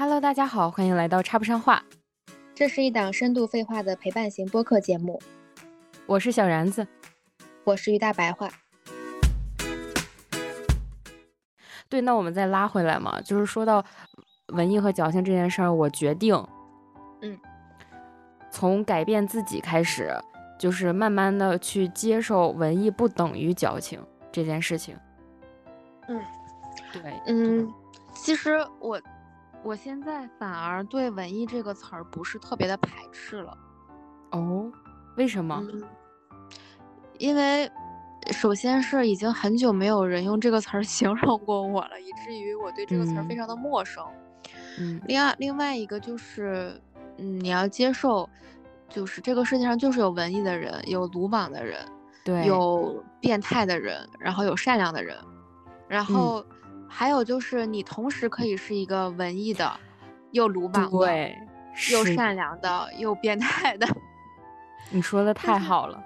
Hello，大家好，欢迎来到插不上话。这是一档深度废话的陪伴型播客节目。我是小然子，我是于大白话。对，那我们再拉回来嘛，就是说到文艺和矫情这件事儿，我决定，嗯，从改变自己开始，就是慢慢的去接受文艺不等于矫情这件事情。嗯，对，嗯，其实我我现在反而对文艺这个词儿不是特别的排斥了。哦，为什么？因为。首先是已经很久没有人用这个词儿 形容过我了，以至于我对这个词儿非常的陌生。嗯，另外另外一个就是，嗯，你要接受，就是这个世界上就是有文艺的人，有鲁莽的人，对，有变态的人，然后有善良的人，然后还有就是你同时可以是一个文艺的，又鲁莽的，又善良的，又变态的。你说的 太好了。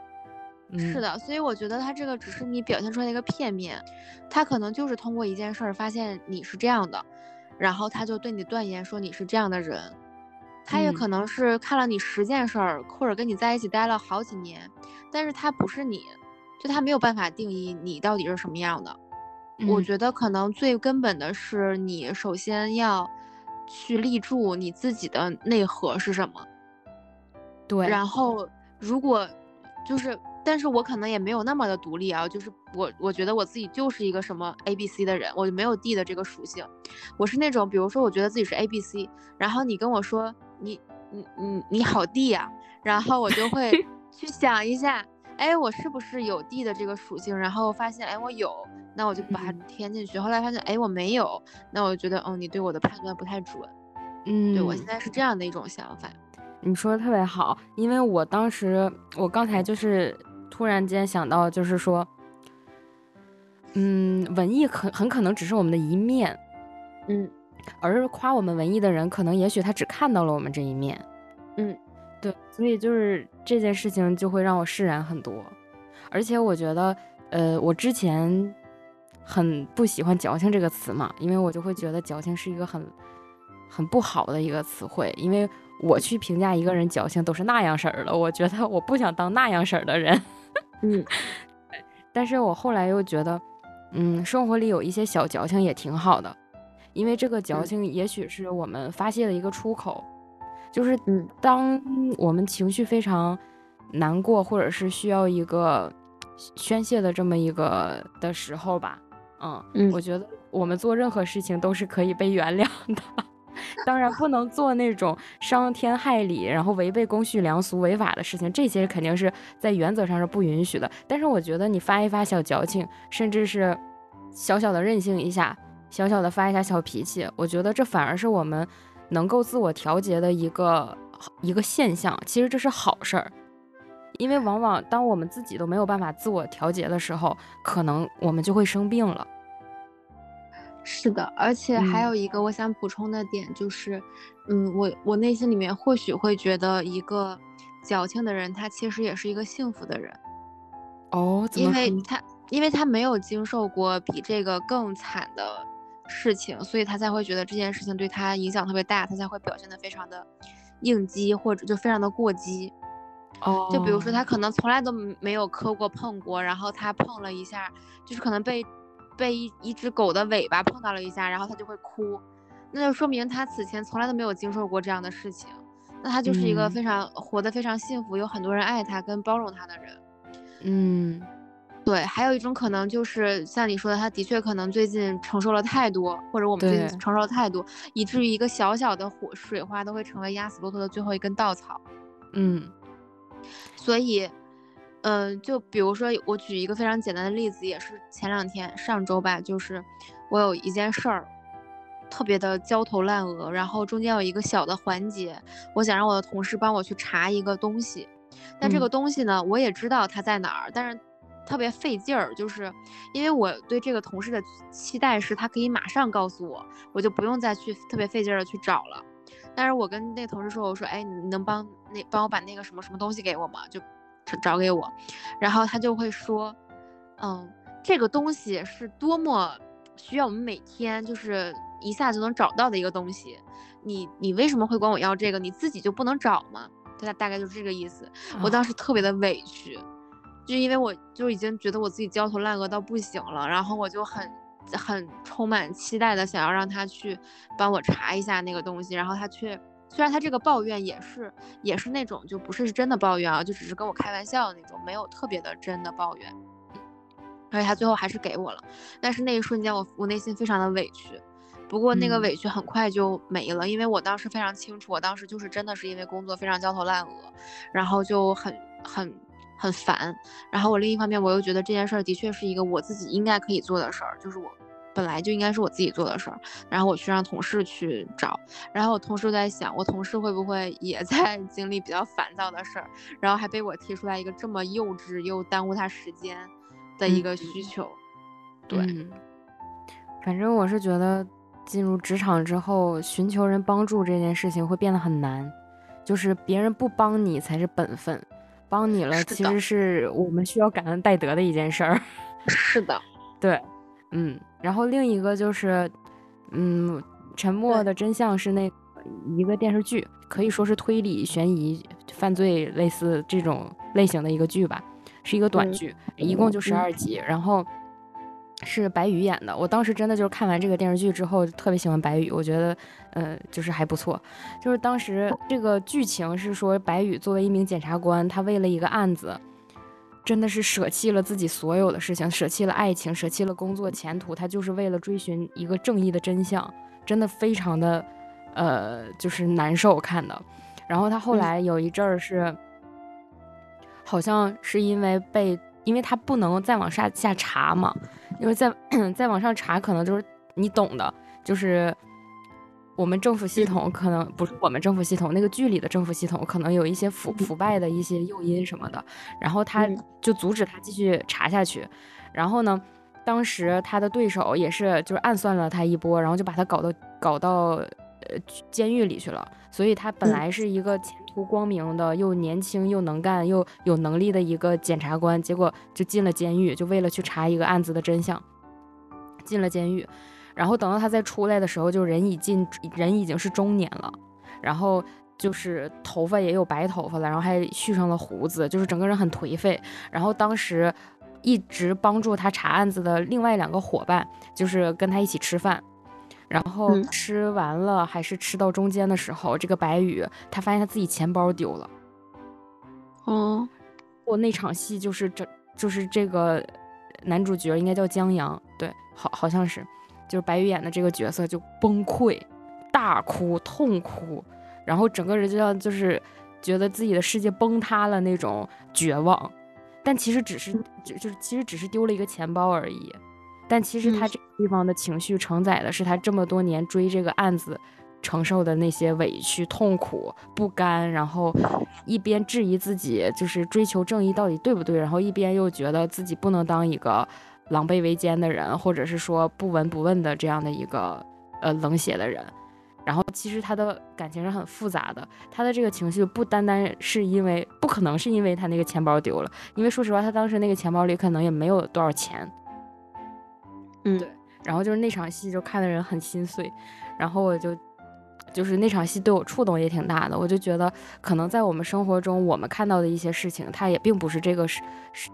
是的，所以我觉得他这个只是你表现出来的一个片面，他可能就是通过一件事儿发现你是这样的，然后他就对你断言说你是这样的人，他也可能是看了你十件事儿，或者跟你在一起待了好几年，但是他不是你，就他没有办法定义你到底是什么样的。我觉得可能最根本的是你首先要去立住你自己的内核是什么，对，然后如果就是。但是我可能也没有那么的独立啊，就是我我觉得我自己就是一个什么 A B C 的人，我就没有 D 的这个属性。我是那种，比如说我觉得自己是 A B C，然后你跟我说你你你你好 D 呀，然后我就会 去想一下，哎，我是不是有 D 的这个属性？然后发现哎我有，那我就把它填进去。后来发现哎我没有，那我就觉得哦你对我的判断不太准。嗯，对我现在是这样的一种想法。你说的特别好，因为我当时我刚才就是。突然间想到，就是说，嗯，文艺很很可能只是我们的一面，嗯，而夸我们文艺的人，可能也许他只看到了我们这一面，嗯，对，所以就是这件事情就会让我释然很多，而且我觉得，呃，我之前很不喜欢矫情这个词嘛，因为我就会觉得矫情是一个很很不好的一个词汇，因为我去评价一个人矫情都是那样式儿的，我觉得我不想当那样式儿的人。嗯，但是我后来又觉得，嗯，生活里有一些小矫情也挺好的，因为这个矫情也许是我们发泄的一个出口，就是当我们情绪非常难过，或者是需要一个宣泄的这么一个的时候吧，嗯，我觉得我们做任何事情都是可以被原谅的。当然不能做那种伤天害理，然后违背公序良俗、违法的事情，这些肯定是在原则上是不允许的。但是我觉得你发一发小矫情，甚至是小小的任性一下，小小的发一下小脾气，我觉得这反而是我们能够自我调节的一个一个现象。其实这是好事儿，因为往往当我们自己都没有办法自我调节的时候，可能我们就会生病了。是的，而且还有一个我想补充的点就是，嗯，我我内心里面或许会觉得一个矫情的人，他其实也是一个幸福的人。哦，因为他因为他没有经受过比这个更惨的事情，所以他才会觉得这件事情对他影响特别大，他才会表现的非常的应激或者就非常的过激。哦，就比如说他可能从来都没有磕过碰过，然后他碰了一下，就是可能被。被一一只狗的尾巴碰到了一下，然后他就会哭，那就说明他此前从来都没有经受过这样的事情，那他就是一个非常活得非常幸福，有很多人爱他跟包容他的人。嗯，对，还有一种可能就是像你说的，他的确可能最近承受了太多，或者我们最近承受了太多，以至于一个小小的火水花都会成为压死骆驼的最后一根稻草。嗯，所以。嗯，就比如说，我举一个非常简单的例子，也是前两天上周吧，就是我有一件事儿，特别的焦头烂额，然后中间有一个小的环节，我想让我的同事帮我去查一个东西，但这个东西呢，我也知道它在哪儿，但是特别费劲儿，就是因为我对这个同事的期待是他可以马上告诉我，我就不用再去特别费劲儿的去找了。但是我跟那同事说，我说，哎，你能帮那帮我把那个什么什么东西给我吗？就。找给我，然后他就会说，嗯，这个东西是多么需要我们每天就是一下就能找到的一个东西。你你为什么会管我要这个？你自己就不能找吗？他大概就是这个意思。我当时特别的委屈，就因为我就已经觉得我自己焦头烂额到不行了，然后我就很很充满期待的想要让他去帮我查一下那个东西，然后他却虽然他这个抱怨也是也是那种就不是真的抱怨啊，就只是跟我开玩笑的那种，没有特别的真的抱怨，而且他最后还是给我了，但是那一瞬间我我内心非常的委屈。不过那个委屈很快就没了，因为我当时非常清楚，我当时就是真的是因为工作非常焦头烂额，然后就很很很烦。然后我另一方面我又觉得这件事儿的确是一个我自己应该可以做的事儿，就是我本来就应该是我自己做的事儿。然后我去让同事去找，然后我同事在想，我同事会不会也 在经历比较烦躁的事儿，然后还被我提出来一个这么幼稚又耽误他时间的一个需求。对，反正我是觉得。进入职场之后，寻求人帮助这件事情会变得很难，就是别人不帮你才是本分，帮你了其实是我们需要感恩戴德的一件事儿。是的，对，嗯，然后另一个就是，嗯，沉默的真相是那一个电视剧，可以说是推理悬疑犯罪类似这种类型的一个剧吧，是一个短剧，一共就十二集，然后。是白宇演的，我当时真的就是看完这个电视剧之后特别喜欢白宇，我觉得，呃，就是还不错。就是当时这个剧情是说，白宇作为一名检察官，他为了一个案子，真的是舍弃了自己所有的事情，舍弃了爱情，舍弃了工作前途，他就是为了追寻一个正义的真相，真的非常的，呃，就是难受看的。然后他后来有一阵儿是，好像是因为被，因为他不能再往下下查嘛。因为在 在往上查，可能就是你懂的，就是我们政府系统可能不是我们政府系统，那个剧里的政府系统可能有一些腐腐败的一些诱因什么的，然后他就阻止他继续查下去。然后呢，当时他的对手也是就是暗算了他一波，然后就把他搞到搞到呃监狱里去了。所以他本来是一个前途光明的，又年轻又能干又有能力的一个检察官，结果就进了监狱，就为了去查一个案子的真相，进了监狱。然后等到他再出来的时候，就人已经人已经是中年了，然后就是头发也有白头发了，然后还蓄上了胡子，就是整个人很颓废。然后当时一直帮助他查案子的另外两个伙伴，就是跟他一起吃饭。然后吃完了，还是吃到中间的时候，这个白宇他发现他自己钱包丢了。哦，我那场戏就是这，就是这个男主角应该叫江阳，对，好好像是，就是白宇演的这个角色就崩溃，大哭痛哭，然后整个人就像就是觉得自己的世界崩塌了那种绝望，但其实只是就就是其实只是丢了一个钱包而已。但其实他。这个地方的情绪承载的是他这么多年追这个案子承受的那些委屈、痛苦、不甘，然后一边质疑自己就是追求正义到底对不对，然后一边又觉得自己不能当一个狼狈为奸的人，或者是说不闻不问的这样的一个呃冷血的人。然后其实他的感情是很复杂的，他的这个情绪不单单是因为不可能是因为他那个钱包丢了，因为说实话，他当时那个钱包里可能也没有多少钱。嗯，对，然后就是那场戏就看的人很心碎，然后我就就是那场戏对我触动也挺大的，我就觉得可能在我们生活中我们看到的一些事情，它也并不是这个是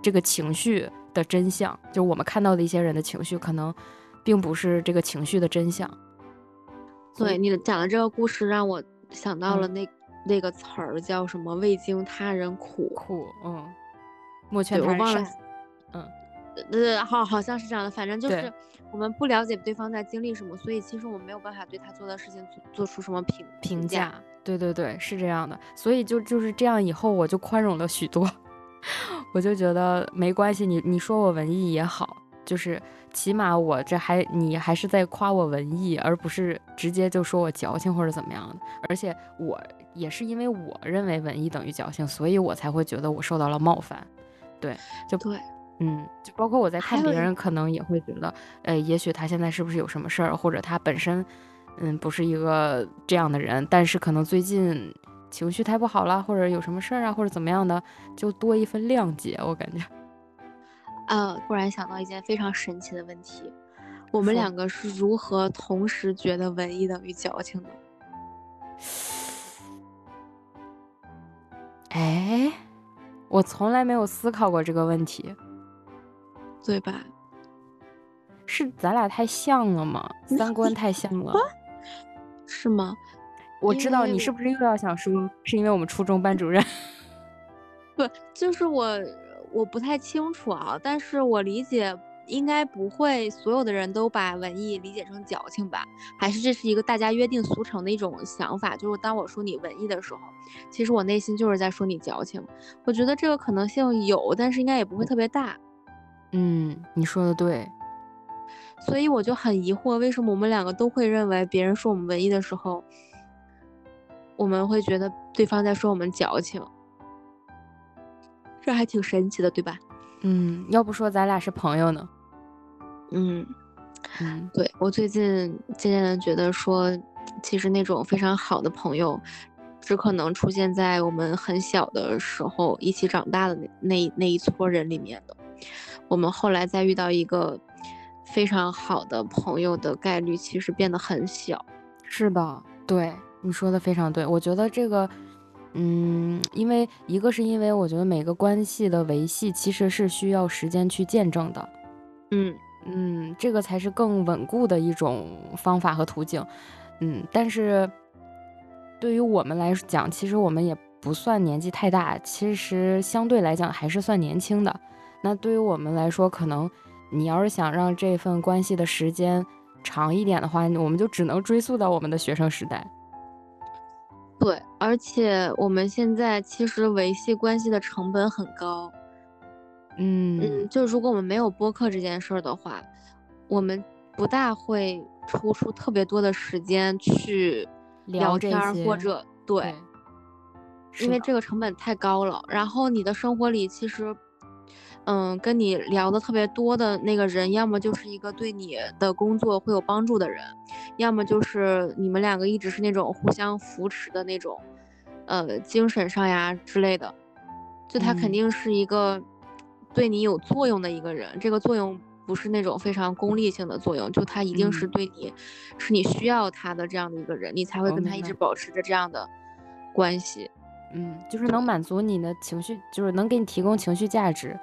这个情绪的真相，就我们看到的一些人的情绪，可能并不是这个情绪的真相。对你讲的这个故事，让我想到了那那个词儿叫什么“未经他人苦”，苦，嗯，莫劝他人善，嗯。呃，好，好像是这样的。反正就是我们不了解对方在经历什么，所以其实我们没有办法对他做的事情做做出什么评评价。对对对，是这样的。所以就就是这样，以后我就宽容了许多。我就觉得没关系，你你说我文艺也好，就是起码我这还你还是在夸我文艺，而不是直接就说我矫情或者怎么样的。而且我也是因为我认为文艺等于矫情，所以我才会觉得我受到了冒犯。对，就对。嗯，就包括我在看别人，可能也会觉得，呃，也许他现在是不是有什么事儿，或者他本身，嗯，不是一个这样的人，但是可能最近情绪太不好了，或者有什么事儿啊，或者怎么样的，就多一份谅解，我感觉。呃，突然想到一件非常神奇的问题，我们两个是如何同时觉得文艺等于矫情的？哎，我从来没有思考过这个问题，对吧？是咱俩太像了吗？三观太像了，是吗？我知道你是不是又要想说，是因为我们初中班主任？不，就是我，我不太清楚啊，但是我理解。应该不会，所有的人都把文艺理解成矫情吧？还是这是一个大家约定俗成的一种想法？就是当我说你文艺的时候，其实我内心就是在说你矫情。我觉得这个可能性有，但是应该也不会特别大。嗯，你说的对。所以我就很疑惑，为什么我们两个都会认为别人说我们文艺的时候，我们会觉得对方在说我们矫情？这还挺神奇的，对吧？嗯，要不说咱俩是朋友呢？嗯，嗯，对我最近渐渐的觉得说，其实那种非常好的朋友，只可能出现在我们很小的时候一起长大的那那那一撮人里面的。我们后来再遇到一个非常好的朋友的概率，其实变得很小。是的，对你说的非常对。我觉得这个，嗯，因为一个是因为我觉得每个关系的维系其实是需要时间去见证的。嗯。嗯，这个才是更稳固的一种方法和途径。嗯，但是对于我们来讲，其实我们也不算年纪太大，其实相对来讲还是算年轻的。那对于我们来说，可能你要是想让这份关系的时间长一点的话，我们就只能追溯到我们的学生时代。对，而且我们现在其实维系关系的成本很高。嗯嗯，就如果我们没有播客这件事儿的话，我们不大会抽出特别多的时间去聊天或者对，因为这个成本太高了。然后你的生活里其实，嗯，跟你聊的特别多的那个人，要么就是一个对你的工作会有帮助的人，要么就是你们两个一直是那种互相扶持的那种，呃，精神上呀之类的，就他肯定是一个。对你有作用的一个人，这个作用不是那种非常功利性的作用，就他一定是对你，是你需要他的这样的一个人，你才会跟他一直保持着这样的关系。嗯，就是能满足你的情绪，就是能给你提供情绪价值，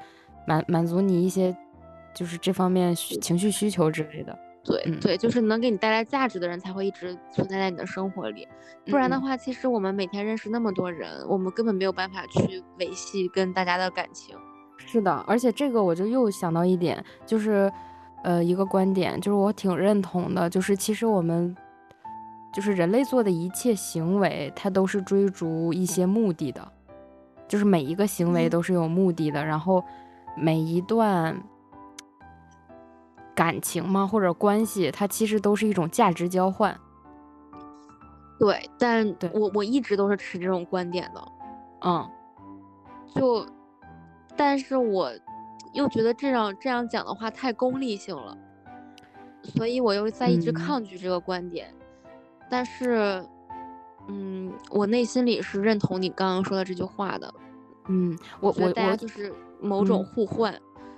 满满足你一些就是这方面情绪需求之类的。对对，就是能给你带来价值的人才会一直存在在你的生活里，不然的话，其实我们每天认识那么多人，我们根本没有办法去维系跟大家的感情。是的，而且这个我就又想到一点，就是，呃，一个观点，就是我挺认同的，就是其实我们，就是人类做的一切行为，它都是追逐一些目的的，就是每一个行为都是有目的的，然后每一段感情嘛或者关系，它其实都是一种价值交换。对，但我我一直都是持这种观点的，嗯，就。但是我又觉得这样这样讲的话太功利性了，所以我又在一直抗拒这个观点。但是，嗯，我内心里是认同你刚刚说的这句话的。嗯，我我大家就是某种互换。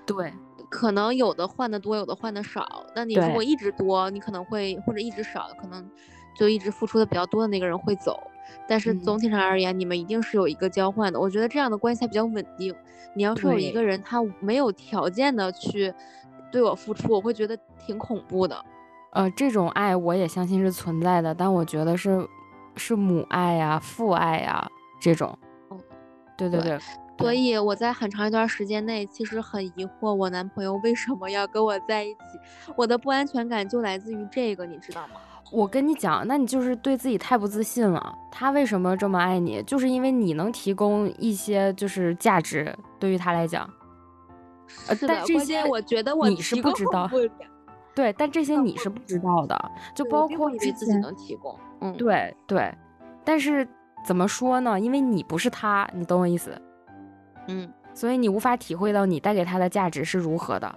对，可能有的换的多，有的换的少。那你如果一直多，你可能会或者一直少，可能就一直付出的比较多的那个人会走。但是总体上而言，你们一定是有一个交换的。我觉得这样的关系才比较稳定。你要说有一个人他没有条件的去对我付出，我会觉得挺恐怖的。呃，这种爱我也相信是存在的，但我觉得是是母爱呀、父爱呀这种。嗯，对对对。所以我在很长一段时间内其实很疑惑，我男朋友为什么要跟我在一起？我的不安全感就来自于这个，你知道吗？我跟你讲，那你就是对自己太不自信了。他为什么这么爱你？就是因为你能提供一些就是价值，对于他来讲。呃，但这些我觉得我你是不知道。对，但这些你是不知道的，就包括你自己能提供。嗯，对对。但是怎么说呢？因为你不是他，你懂我意思？嗯。所以你无法体会到你带给他的价值是如何的。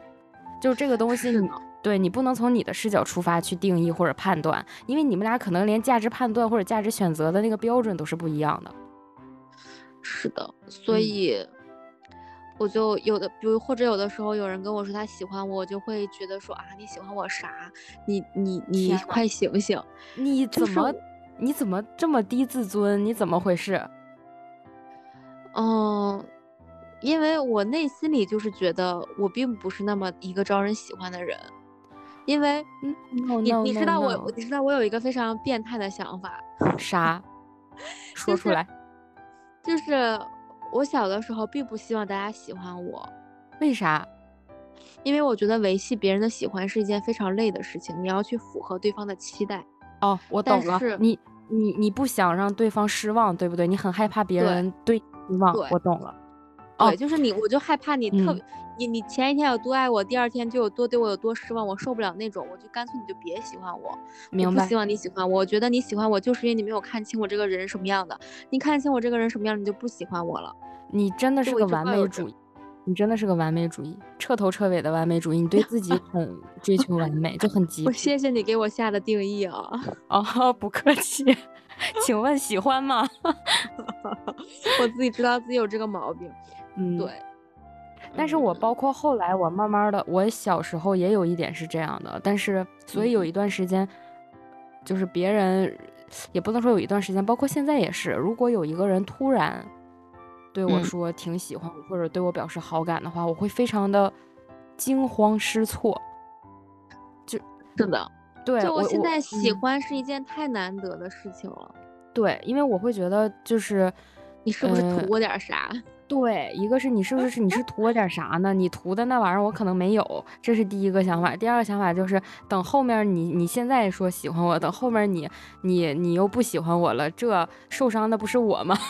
就这个东西。对你不能从你的视角出发去定义或者判断，因为你们俩可能连价值判断或者价值选择的那个标准都是不一样的。是的，所以我就有的，比如或者有的时候有人跟我说他喜欢我，我就会觉得说啊，你喜欢我啥？你你你快醒醒！你怎么你怎么这么低自尊？你怎么回事？嗯，因为我内心里就是觉得我并不是那么一个招人喜欢的人，因为嗯你你知道我你知道我有一个非常变态的想法，啥？说出来。就是。我小的时候并不希望大家喜欢我，为啥？因为我觉得维系别人的喜欢是一件非常累的事情，你要去符合对方的期待。哦，我懂了。你你你不想让对方失望，对不对？你很害怕别人对失望。我懂了。对，就是你，我就害怕你特别，你你前一天有多爱我，第二天就有多对我有多失望，我受不了那种，我就干脆你就别喜欢我。明白。不希望你喜欢我，我觉得你喜欢我，就是因为你没有看清我这个人什么样的。你看清我这个人什么样，你就不喜欢我了。你真的是个完美主义，你真的是个完美主义，彻头彻尾的完美主义。你对自己 很追求完美，就很极我。谢谢你给我下的定义啊！哦，不客气。请问喜欢吗？我自己知道自己有这个毛病。嗯，对。但是我包括后来，我慢慢的，我小时候也有一点是这样的。但是，所以有一段时间，就是别人也不能说有一段时间，包括现在也是，如果有一个人突然。对我说挺喜欢我，或者对我表示好感的话，我会非常的惊慌失措。就是的，对，就我现在喜欢是一件太难得的事情了。对，因为我会觉得就是你是不是图我点啥？对，一个是你是不是是你是图我点啥呢？你图的那玩意儿我可能没有，这是第一个想法。第二个想法就是等后面你你现在说喜欢我，等后面你你你又不喜欢我了，这受伤的不是我吗？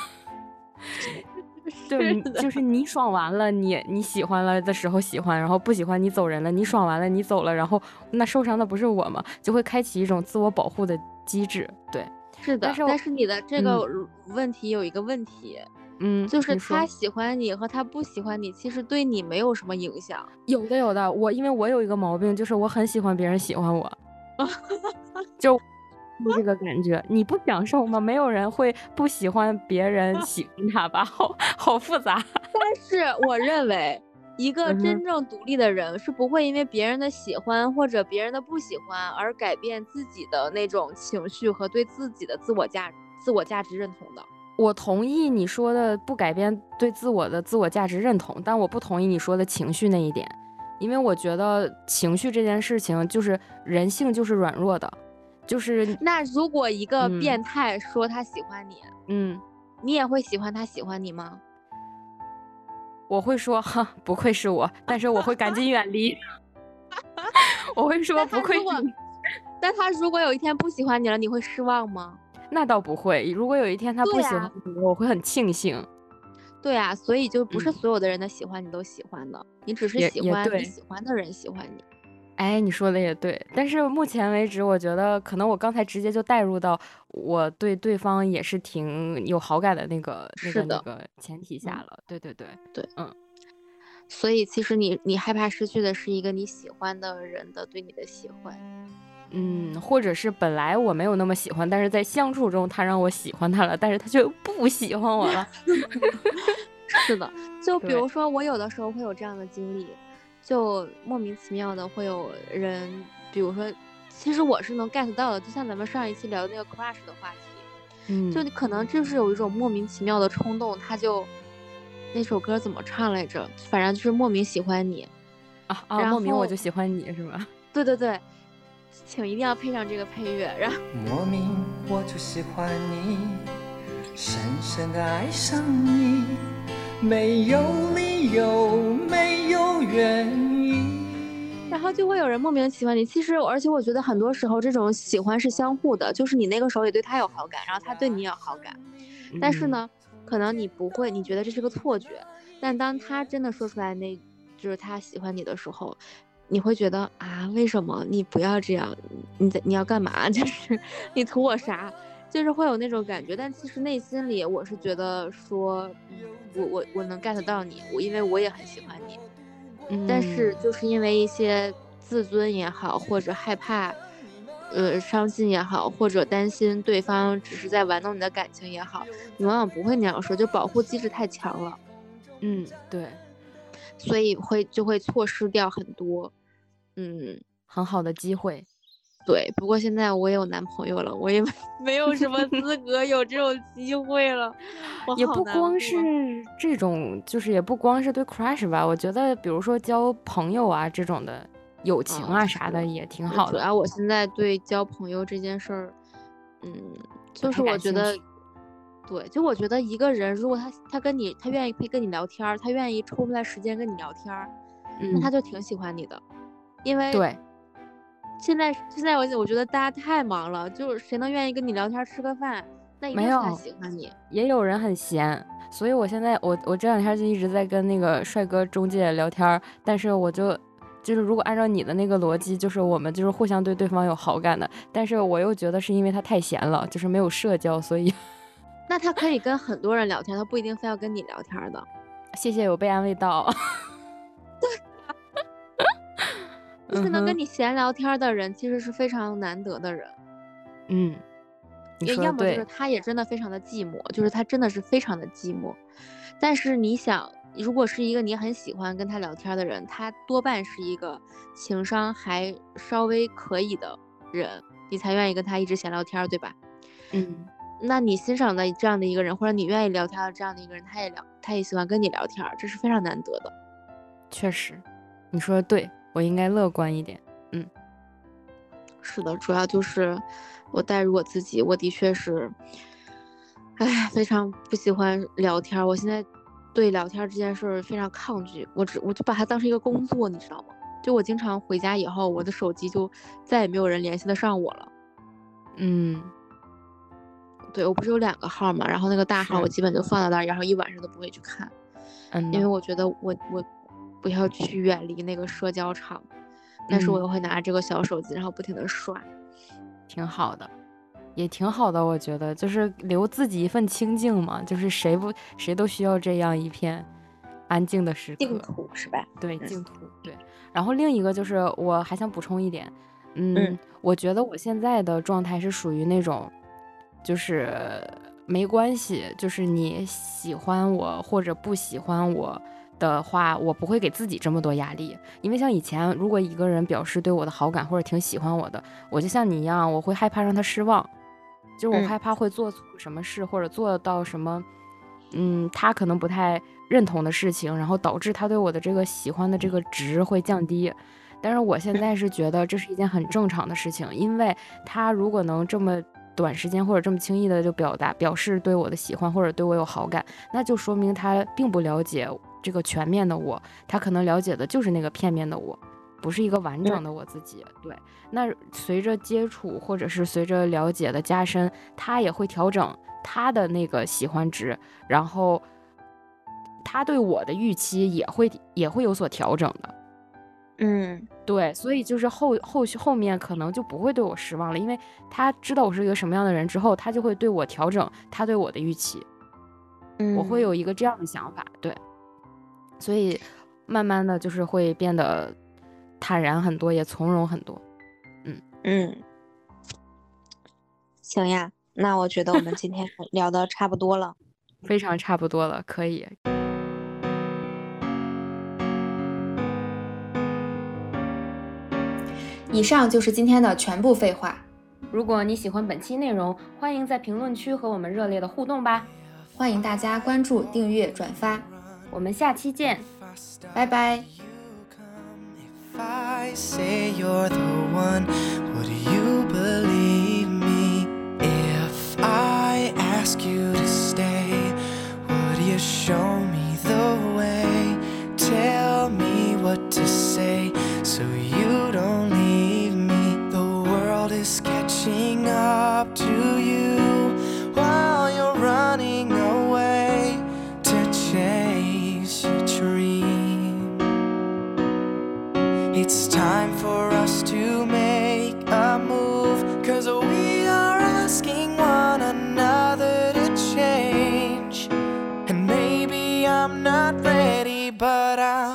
对，就是你爽完了，你你喜欢了的时候喜欢，然后不喜欢你走人了，你爽完了你走了，然后那受伤的不是我吗？就会开启一种自我保护的机制。对，是的。但是但是你的这个问题有一个问题，嗯，就是他喜欢你和他不喜欢你，其实对你没有什么影响。有的有的，我因为我有一个毛病，就是我很喜欢别人喜欢我，就。这个感觉你不享受吗？没有人会不喜欢别人 喜欢他吧？好好复杂。但是我认为，一个真正独立的人是不会因为别人的喜欢或者别人的不喜欢而改变自己的那种情绪和对自己的自我价自我价值认同的。我同意你说的不改变对自我的自我价值认同，但我不同意你说的情绪那一点，因为我觉得情绪这件事情就是人性就是软弱的。就是那如果一个变态说他喜欢你，嗯，你也会喜欢他喜欢你吗？我会说哈，不愧是我，但是我会赶紧远离。我会说不愧是你。但他如果有一天不喜欢你了，你会失望吗？那倒不会。如果有一天他不喜欢你，我会很庆幸。对啊，所以就不是所有的人的喜欢你都喜欢的，你只是喜欢你喜欢的人喜欢你。哎，你说的也对，但是目前为止，我觉得可能我刚才直接就带入到我对对方也是挺有好感的那个那个那个前提下了。对对对对，嗯。所以其实你你害怕失去的是一个你喜欢的人的对你的喜欢，嗯，或者是本来我没有那么喜欢，但是在相处中他让我喜欢他了，但是他却不喜欢我了。是的，就比如说我有的时候会有这样的经历。就莫名其妙的会有人，比如说，其实我是能 get 到的，就像咱们上一期聊的那个 crush 的话题，嗯，就你可能就是有一种莫名其妙的冲动，他就那首歌怎么唱来着？反正就是莫名喜欢你啊啊！莫名我就喜欢你是吗？对对对，请一定要配上这个配乐，然后莫名我就喜欢你，深深的爱上你，没有理由，没有。原因，然后就会有人莫名喜欢你。其实，而且我觉得很多时候这种喜欢是相互的，就是你那个时候也对他有好感，然后他对你有好感。但是呢，可能你不会，你觉得这是个错觉。但当他真的说出来，那就是他喜欢你的时候，你会觉得啊，为什么你不要这样？你在你要干嘛？就是你图我啥？就是会有那种感觉。但其实内心里，我是觉得说，我我我能 get 到你，我因为我也很喜欢你。嗯但是就是因为一些自尊也好，或者害怕，呃，伤心也好，或者担心对方只是在玩弄你的感情也好，你往往不会那样说，就保护机制太强了。嗯，对。所以会就会错失掉很多，嗯，很好的机会。对，不过现在我也有男朋友了，我也 没有什么资格有这种机会了。也不光是这种，就是也不光是对 crush 吧，我觉得比如说交朋友啊这种的友情啊啥的也挺好的。主要我现在对交朋友这件事儿，嗯，就是我觉得，对，就我觉得一个人如果他他跟你他愿意可以跟你聊天，他愿意抽出来时间跟你聊天，那他就挺喜欢你的，因为对。现在现在我我觉得大家太忙了，就是谁能愿意跟你聊天吃个饭，那一定是他喜欢你。也有人很闲，所以我现在我我这两天就一直在跟那个帅哥中介聊天，但是我就就是如果按照你的那个逻辑，就是我们就是互相对对方有好感的，但是我又觉得是因为他太闲了，就是没有社交，所以 那他可以跟很多人聊天，他不一定非要跟你聊天的。谢谢，有被安慰到。就是能跟你闲聊天的人，其实是非常难得的人。嗯，也要么就是他也真的非常的寂寞，就是他真的是非常的寂寞。但是你想，如果是一个你很喜欢跟他聊天的人，他多半是一个情商还稍微可以的人，你才愿意跟他一直闲聊天，对吧？嗯，那你欣赏的这样的一个人，或者你愿意聊天的这样的一个人，他也聊，他也喜欢跟你聊天，这是非常难得的。确实，你说的对。我应该乐观一点，嗯，是的，主要就是我代入我自己，我的确是，哎，非常不喜欢聊天。我现在对聊天这件事非常抗拒，我只我就把它当成一个工作，你知道吗？就我经常回家以后，我的手机就再也没有人联系得上我了。嗯，对我不是有两个号嘛，然后那个大号我基本就放在那儿，然后一晚上都不会去看，嗯，因为我觉得我我。不要去远离那个社交场，但是我又会拿这个小手机，然后不停的刷，挺好的，也挺好的，我觉得就是留自己一份清静嘛，就是谁不谁都需要这样一片安静的时刻，净土是吧？对，净土对。然后另一个就是我还想补充一点，嗯，我觉得我现在的状态是属于那种，就是没关系，就是你喜欢我或者不喜欢我。的话，我不会给自己这么多压力，因为像以前，如果一个人表示对我的好感或者挺喜欢我的，我就像你一样，我会害怕让他失望，就是我害怕会做错什么事或者做到什么，嗯，他可能不太认同的事情，然后导致他对我的这个喜欢的这个值会降低。但是我现在是觉得这是一件很正常的事情，因为他如果能这么短时间或者这么轻易的就表达表示对我的喜欢或者对我有好感，那就说明他并不了解。这个全面的我，他可能了解的就是那个片面的我，不是一个完整的我自己。对，那随着接触或者是随着了解的加深，他也会调整他的那个喜欢值，然后他对我的预期也会也会有所调整的。嗯，对，所以就是后后续后面可能就不会对我失望了，因为他知道我是一个什么样的人之后，他就会对我调整他对我的预期。嗯，我会有一个这样的想法，对。所以，慢慢的就是会变得坦然很多，也从容很多。嗯嗯，行呀，那我觉得我们今天 聊的差不多了，非常差不多了，可以。以上就是今天的全部废话。如果你喜欢本期内容，欢迎在评论区和我们热烈的互动吧。欢迎大家关注、订阅、转发。我们下期见，拜拜。not ready, but I'm.